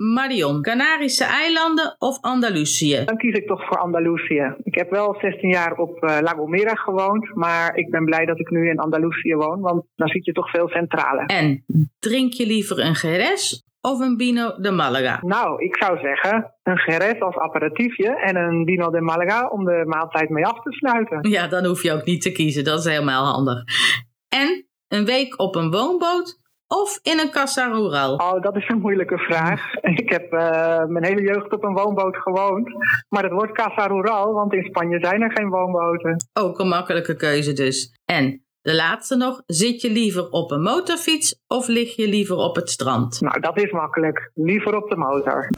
Marion, Canarische eilanden of Andalusië? Dan kies ik toch voor Andalusië. Ik heb wel 16 jaar op uh, La Gomera gewoond, maar ik ben blij dat ik nu in Andalusië woon, want dan zit je toch veel centraler. En drink je liever een Jerez of een Vino de Malaga? Nou, ik zou zeggen een Jerez als aperitiefje en een Vino de Malaga om de maaltijd mee af te sluiten. Ja, dan hoef je ook niet te kiezen. Dat is helemaal handig. En een week op een woonboot of in een Casa Rural? Oh, dat is een moeilijke vraag. Ik heb uh, mijn hele jeugd op een woonboot gewoond. Maar het wordt Casa Rural, want in Spanje zijn er geen woonboten. Ook een makkelijke keuze dus. En de laatste nog, zit je liever op een motorfiets of lig je liever op het strand? Nou, dat is makkelijk. Liever op de motor.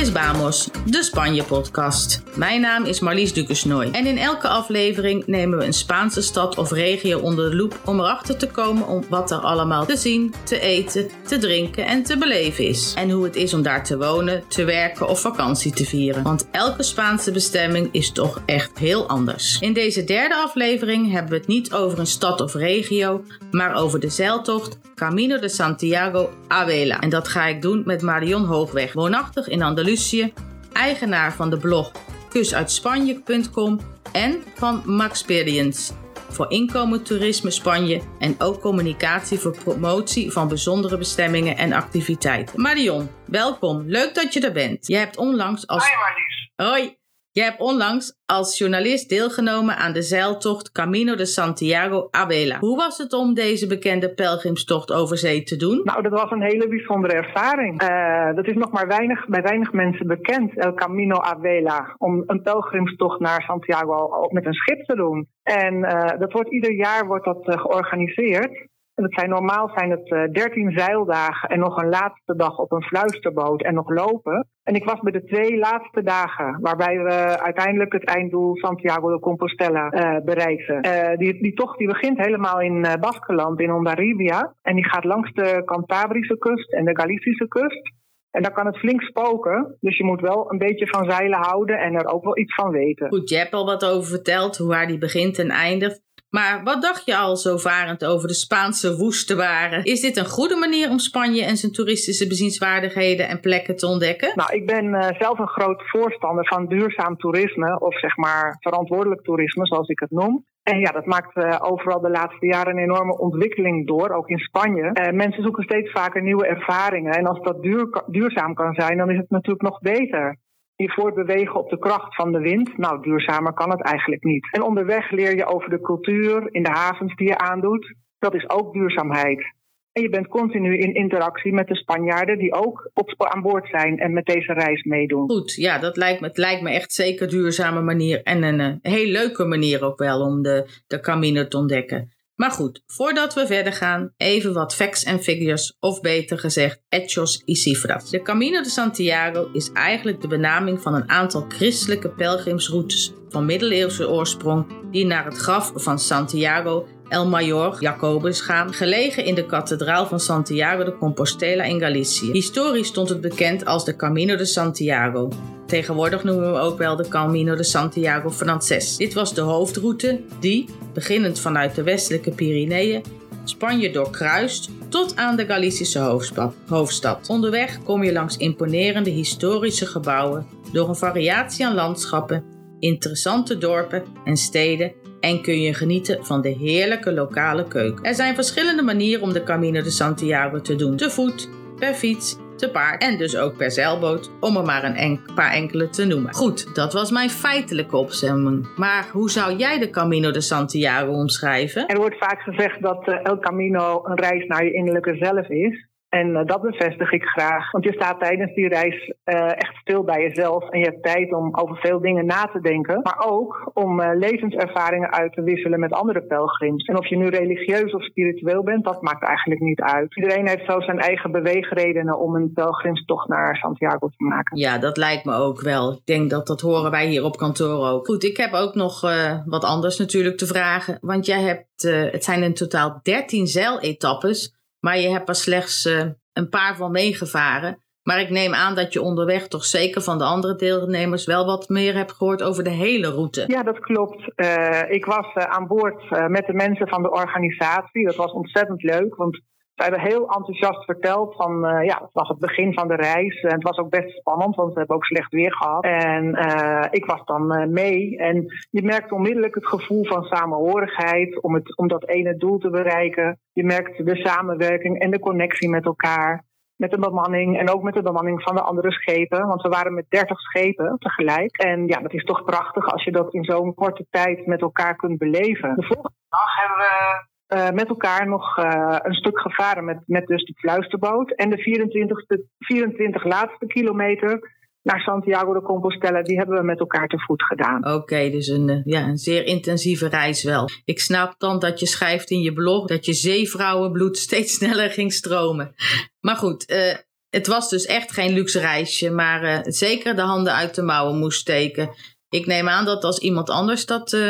Is Bamos, de Spanje-podcast. Mijn naam is Marlies Dukersnooi en in elke aflevering nemen we een Spaanse stad of regio onder de loep om erachter te komen om wat er allemaal te zien, te eten, te drinken en te beleven is. En hoe het is om daar te wonen, te werken of vakantie te vieren. Want elke Spaanse bestemming is toch echt heel anders. In deze derde aflevering hebben we het niet over een stad of regio, maar over de zeiltocht Camino de Santiago a Vela. En dat ga ik doen met Marion Hoogweg, woonachtig in Andalusië, eigenaar van de blog kusuitspanje.com en van Maxperience voor inkomen toerisme Spanje en ook communicatie voor promotie van bijzondere bestemmingen en activiteiten. Marion, welkom. Leuk dat je er bent. Je hebt onlangs als... Hoi Marlies. Hoi. Je hebt onlangs als journalist deelgenomen aan de zeiltocht Camino de Santiago a Vela. Hoe was het om deze bekende pelgrimstocht over zee te doen? Nou, dat was een hele bijzondere ervaring. Uh, dat is nog maar weinig, bij weinig mensen bekend, El Camino a Vela. Om een pelgrimstocht naar Santiago met een schip te doen. En uh, dat wordt ieder jaar wordt dat, uh, georganiseerd. En zijn, normaal zijn het uh, 13 zeildagen en nog een laatste dag op een fluisterboot en nog lopen. En ik was bij de twee laatste dagen, waarbij we uiteindelijk het einddoel Santiago de Compostela uh, bereikten. Uh, die, die tocht die begint helemaal in uh, Baskeland, in Ondarribia. En die gaat langs de Cantabrische kust en de Galicische kust. En daar kan het flink spoken. Dus je moet wel een beetje van zeilen houden en er ook wel iets van weten. Goed, je hebt al wat over verteld, hoe waar die begint en eindigt. Maar wat dacht je al zo varend over de Spaanse woeste waren? Is dit een goede manier om Spanje en zijn toeristische bezienswaardigheden en plekken te ontdekken? Nou, ik ben uh, zelf een groot voorstander van duurzaam toerisme, of zeg maar verantwoordelijk toerisme, zoals ik het noem. En ja, dat maakt uh, overal de laatste jaren een enorme ontwikkeling door, ook in Spanje. Uh, mensen zoeken steeds vaker nieuwe ervaringen. En als dat duur, duurzaam kan zijn, dan is het natuurlijk nog beter je voortbewegen op de kracht van de wind. Nou, duurzamer kan het eigenlijk niet. En onderweg leer je over de cultuur in de havens die je aandoet. Dat is ook duurzaamheid. En je bent continu in interactie met de Spanjaarden die ook op, aan boord zijn en met deze reis meedoen. Goed, ja, dat lijkt me, het lijkt me echt zeker een duurzame manier en een, een heel leuke manier ook wel om de, de Camino te ontdekken. Maar goed, voordat we verder gaan, even wat facts en figures, of beter gezegd, hechos y cifras. De Camino de Santiago is eigenlijk de benaming van een aantal christelijke pelgrimsroutes van middeleeuwse oorsprong die naar het graf van Santiago El Mayor, Jacobus, gaan, gelegen in de kathedraal van Santiago de Compostela in Galicië. Historisch stond het bekend als de Camino de Santiago. Tegenwoordig noemen we ook wel de Camino de Santiago Frances. Dit was de hoofdroute die, beginnend vanuit de westelijke Pyreneeën, Spanje doorkruist tot aan de Galicische hoofdstad. Onderweg kom je langs imponerende historische gebouwen, door een variatie aan landschappen, interessante dorpen en steden en kun je genieten van de heerlijke lokale keuken. Er zijn verschillende manieren om de Camino de Santiago te doen: te voet, per fiets, te paard en dus ook per zeilboot, om er maar een en paar enkele te noemen. Goed, dat was mijn feitelijke opzemming. Maar hoe zou jij de Camino de Santiago omschrijven? Er wordt vaak gezegd dat uh, El Camino een reis naar je innerlijke zelf is. En uh, dat bevestig ik graag. Want je staat tijdens die reis uh, echt stil bij jezelf. En je hebt tijd om over veel dingen na te denken. Maar ook om uh, levenservaringen uit te wisselen met andere pelgrims. En of je nu religieus of spiritueel bent, dat maakt eigenlijk niet uit. Iedereen heeft zo zijn eigen beweegredenen om een pelgrimstocht naar Santiago te maken. Ja, dat lijkt me ook wel. Ik denk dat dat horen wij hier op kantoor ook. Goed, ik heb ook nog wat anders natuurlijk te vragen. Want jij hebt, het zijn in totaal 13 zeiletappes. Maar je hebt er slechts uh, een paar van meegevaren. Maar ik neem aan dat je onderweg toch zeker van de andere deelnemers wel wat meer hebt gehoord over de hele route. Ja, dat klopt. Uh, ik was uh, aan boord met de mensen van de organisatie. Dat was ontzettend leuk, want ze hebben heel enthousiast verteld van, uh, ja, het was het begin van de reis. En het was ook best spannend, want we hebben ook slecht weer gehad. En uh, ik was dan uh, mee. En je merkt onmiddellijk het gevoel van samenhorigheid om, het, om dat ene doel te bereiken. Je merkt de samenwerking en de connectie met elkaar. Met de bemanning en ook met de bemanning van de andere schepen. Want we waren met 30 schepen tegelijk. En ja, dat is toch prachtig als je dat in zo'n korte tijd met elkaar kunt beleven. De volgende dag hebben we uh, met elkaar nog uh, een stuk gevaren met, met dus de fluisterboot. En de 24, 24 laatste kilometer naar Santiago de Compostela, die hebben we met elkaar te voet gedaan. Oké, dus een, ja, een zeer intensieve reis wel. Ik snap dan dat je schrijft in je blog dat je zeevrouwenbloed steeds sneller ging stromen. Maar goed, het was dus echt geen luxe reisje, maar zeker de handen uit de mouwen moest steken. Ik neem aan dat als iemand anders dat, uh,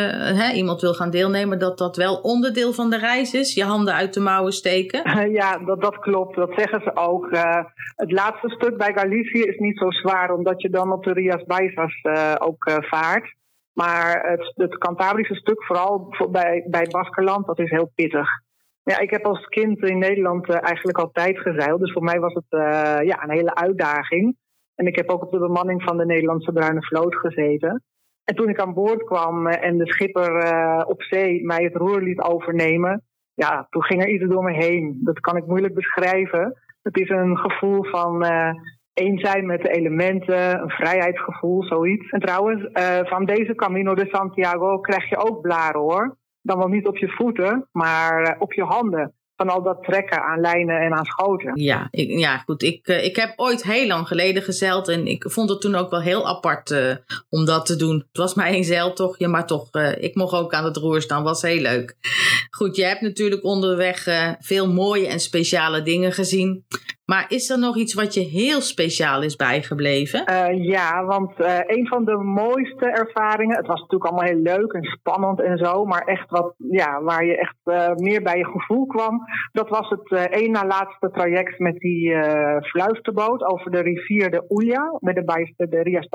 hè, iemand wil gaan deelnemen, dat dat wel onderdeel van de reis is. Je handen uit de mouwen steken. Ja, dat, dat klopt. Dat zeggen ze ook. Uh, het laatste stuk bij Galicië is niet zo zwaar, omdat je dan op de Rias Baixas uh, ook vaart. Maar het, het Cantabrische stuk, vooral bij, bij Baskerland, dat is heel pittig. Ja, ik heb als kind in Nederland eigenlijk altijd gezeild. Dus voor mij was het ja, een hele uitdaging. En ik heb ook op de bemanning van de Nederlandse Bruine Vloot gezeten. En toen ik aan boord kwam en de schipper uh, op zee mij het roer liet overnemen, ja, toen ging er iets door me heen. Dat kan ik moeilijk beschrijven. Het is een gevoel van uh, één zijn met de elementen, een vrijheidsgevoel, zoiets. En trouwens, van deze Camino de Santiago krijg je ook blaren hoor. Dan wel niet op je voeten, maar op je handen van al dat trekken aan lijnen en aan schoten. Ja, ik, ja goed. Ik, uh, ik heb ooit heel lang geleden gezeild en ik vond het toen ook wel heel apart uh, om dat te doen. Het was maar één zeiltochtje, maar toch, uh, ik mocht ook aan het roer staan. Was heel leuk. Goed, je hebt natuurlijk onderweg veel mooie en speciale dingen gezien. Maar is er nog iets wat je heel speciaal is bijgebleven? Uh, ja, want uh, een van de mooiste ervaringen, het was natuurlijk allemaal heel leuk en spannend en zo, maar echt wat, ja, waar je echt uh, meer bij je gevoel kwam, dat was het één na laatste traject met die fluisterboot over de rivier de Ulla, met de, de Rias.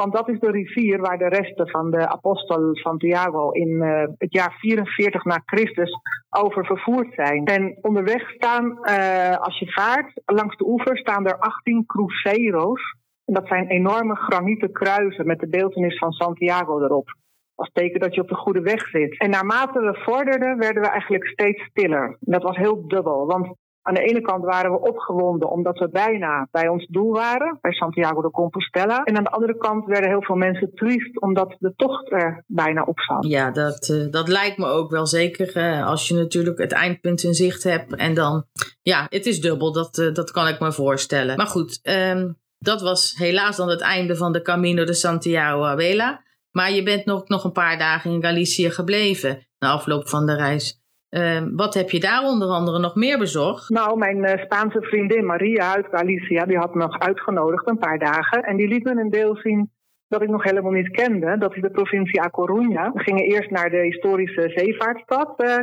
Want dat is de rivier waar de resten van de apostel Santiago in uh, het jaar 44 na Christus over vervoerd zijn. En onderweg staan, uh, als je vaart, langs de oever staan er 18 crucero's. En dat zijn enorme granieten kruisen met de beeldenis van Santiago erop. Als teken dat je op de goede weg zit. En naarmate we vorderden, werden we eigenlijk steeds stiller. Dat was heel dubbel. Want aan de ene kant waren we opgewonden omdat we bijna bij ons doel waren, bij Santiago de Compostela. En aan de andere kant werden heel veel mensen triest omdat de tocht er bijna op. Ja, dat, uh, dat lijkt me ook wel zeker. Uh, als je natuurlijk het eindpunt in zicht hebt en dan, ja, het is dubbel, dat, uh, dat kan ik me voorstellen. Maar goed, um, dat was helaas dan het einde van de Camino de Santiago Avela. Maar je bent nog, nog een paar dagen in Galicië gebleven na afloop van de reis. Uh, wat heb je daar onder andere nog meer bezorgd? Nou, mijn uh, Spaanse vriendin Maria uit Galicia, die had me nog uitgenodigd een paar dagen. En die liet me een deel zien dat ik nog helemaal niet kende. Dat is de provincie A Coruña. We gingen eerst naar de historische zeevaartstad uh,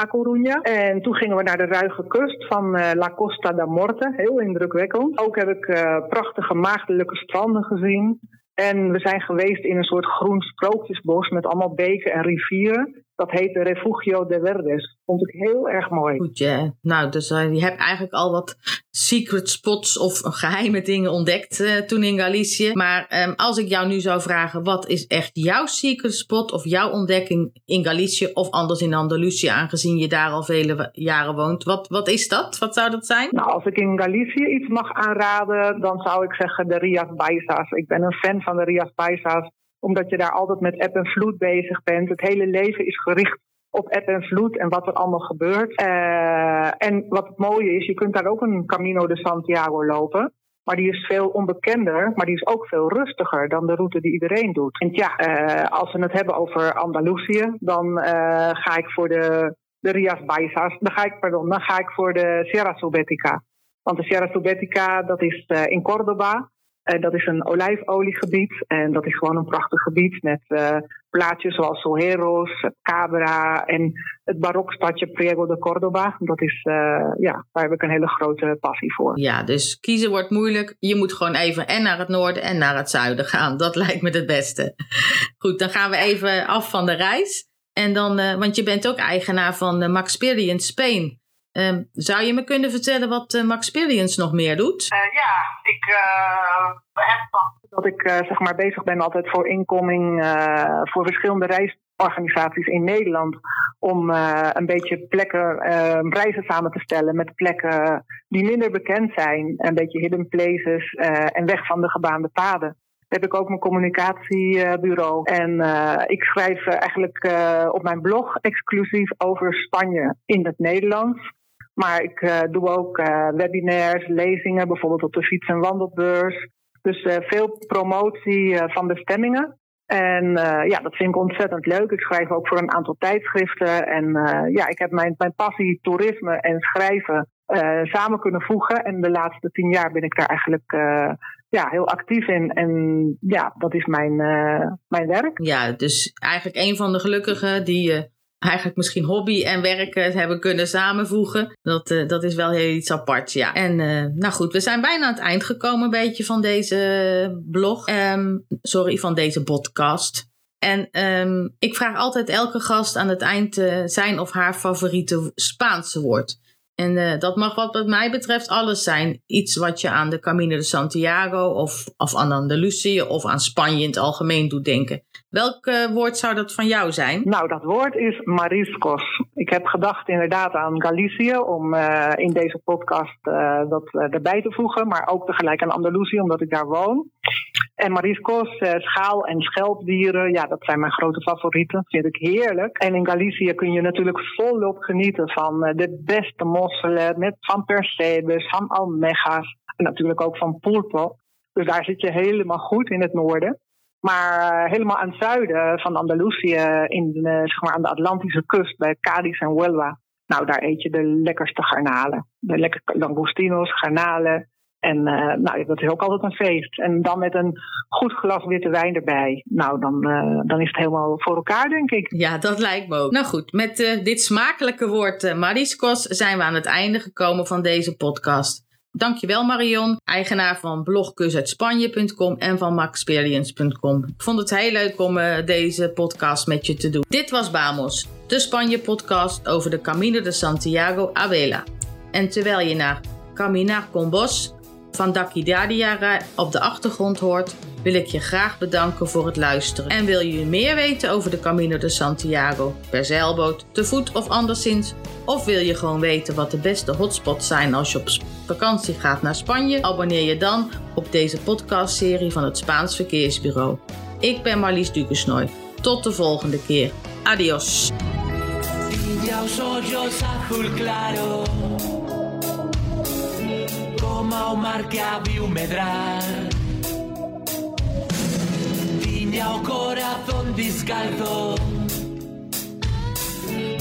A Coruña. En toen gingen we naar de ruige kust van uh, La Costa da Morte. Heel indrukwekkend. Ook heb ik prachtige maagdelijke stranden gezien. En we zijn geweest in een soort groen sprookjesbos met allemaal beken en rivieren. Dat heette Refugio de Verdes. Vond ik heel erg mooi. Goed, ja. Nou, dus uh, je hebt eigenlijk al wat secret spots of geheime dingen ontdekt uh, toen in Galicië. Maar um, als ik jou nu zou vragen, wat is echt jouw secret spot of jouw ontdekking in Galicië of anders in Andalusië, aangezien je daar al vele jaren woont? Wat, wat is dat? Wat zou dat zijn? Nou, als ik in Galicië iets mag aanraden, dan zou ik zeggen de Rias Baixas. Ik ben een fan van de Rias Baixas omdat je daar altijd met app en vloed bezig bent. Het hele leven is gericht op app en vloed en wat er allemaal gebeurt. Uh, en wat het mooie is, je kunt daar ook een Camino de Santiago lopen. Maar die is veel onbekender, maar die is ook veel rustiger dan de route die iedereen doet. En ja, uh, als we het hebben over Andalusië, dan uh, ga ik voor de, de Rias Baixas. Dan ga ik, pardon, dan ga ik voor de Sierra Subetica. Want de Sierra Subetica, dat is in Cordoba. En dat is een olijfoliegebied. En dat is gewoon een prachtig gebied met uh, plaatjes zoals Soheros, Cabra en het barokstadje Priego de Córdoba. Dat is, ja, daar heb ik een hele grote passie voor. Ja, dus kiezen wordt moeilijk. Je moet gewoon even en naar het noorden en naar het zuiden gaan. Dat lijkt me het beste. Goed, dan gaan we even af van de reis. En dan, want je bent ook eigenaar van Max Experience Spain. Ehm, zou je me kunnen vertellen wat uh, Max Experience nog meer doet? Ja, ik uh, heb dat ik zeg maar bezig ben altijd voor incoming voor verschillende reisorganisaties in Nederland. Om een beetje plekken, reizen samen te stellen met plekken die minder bekend zijn. Een beetje hidden places en weg van de gebaande paden heb ik ook mijn communicatiebureau. En ik schrijf eigenlijk op mijn blog exclusief over Spanje in het Nederlands. Maar ik uh, doe ook uh, webinars, lezingen, bijvoorbeeld op de fiets- en wandelbeurs. Dus uh, veel promotie van bestemmingen. En ja, dat vind ik ontzettend leuk. Ik schrijf ook voor een aantal tijdschriften. En ja, ik heb mijn, mijn passie toerisme en schrijven samen kunnen voegen. En de laatste tien jaar ben ik daar eigenlijk ja, heel actief in. En ja, dat is mijn, mijn werk. Ja, dus eigenlijk een van de gelukkigen die eigenlijk misschien hobby en werken hebben kunnen samenvoegen. Dat, uh, dat is wel heel iets apart, ja. En uh, nou goed, we zijn bijna aan het eind gekomen een beetje van deze blog. Um, sorry, van deze podcast. En um, ik vraag altijd elke gast aan het eind uh, zijn of haar favoriete Spaanse woord. En dat mag wat, wat mij betreft alles zijn. Iets wat je aan de Camino de Santiago of, of aan Andalusië of aan Spanje in het algemeen doet denken. Welk woord zou dat van jou zijn? Nou, dat woord is mariscos. Ik heb gedacht inderdaad aan Galicië om uh, in deze podcast dat erbij te voegen. Maar ook tegelijk aan Andalusië, omdat ik daar woon. En mariscos, schaal- en schelpdieren, ja, dat zijn mijn grote favorieten. Dat vind ik heerlijk. En in Galicië kun je natuurlijk volop genieten van de beste mosselen, met van percebes, van almegas en natuurlijk ook van pulpo. Dus daar zit je helemaal goed in het noorden. Maar uh, helemaal aan het zuiden van Andalusië, in de, zeg maar aan de Atlantische kust, bij Cadiz en Huelva. Nou, daar eet je de lekkerste garnalen. De lekker langostinos, garnalen. En uh, nou, dat is ook altijd een feest. En dan met een goed glas witte wijn erbij. Nou, dan, dan is het helemaal voor elkaar, denk ik. Ja, dat lijkt me ook. Nou goed, met dit smakelijke woord mariscos zijn we aan het einde gekomen van deze podcast. Dankjewel Marion, eigenaar van blogkusuitspanje.com en van maxperience.com. Ik vond het heel leuk om deze podcast met je te doen. Dit was Bamos, de Spanje podcast over de Camino de Santiago a Vela. En terwijl je naar Caminar con Bos van Dakidadia op de achtergrond hoort, wil ik je graag bedanken voor het luisteren. En wil je meer weten over de Camino de Santiago, per zeilboot, te voet of anderszins? Of wil je gewoon weten wat de beste hotspots zijn als je op vakantie gaat naar Spanje? Abonneer je dan op deze podcastserie van het Spaans Verkeersbureau. Ik ben Marlies Dukesnoy. Tot de volgende keer. Adios.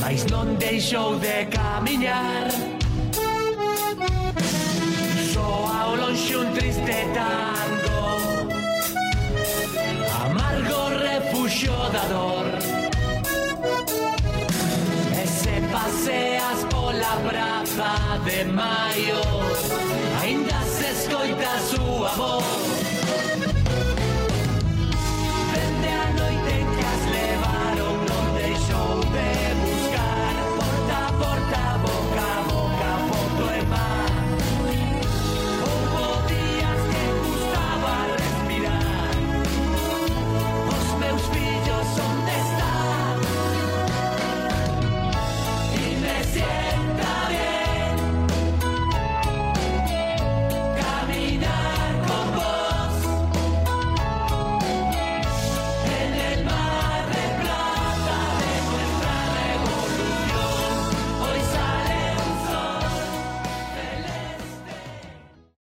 Mas non deixou de camiñar conosce un triste tango, amargo refugio de dolor. Ese paseas por la brava de mayo, ainda se escoita su amor.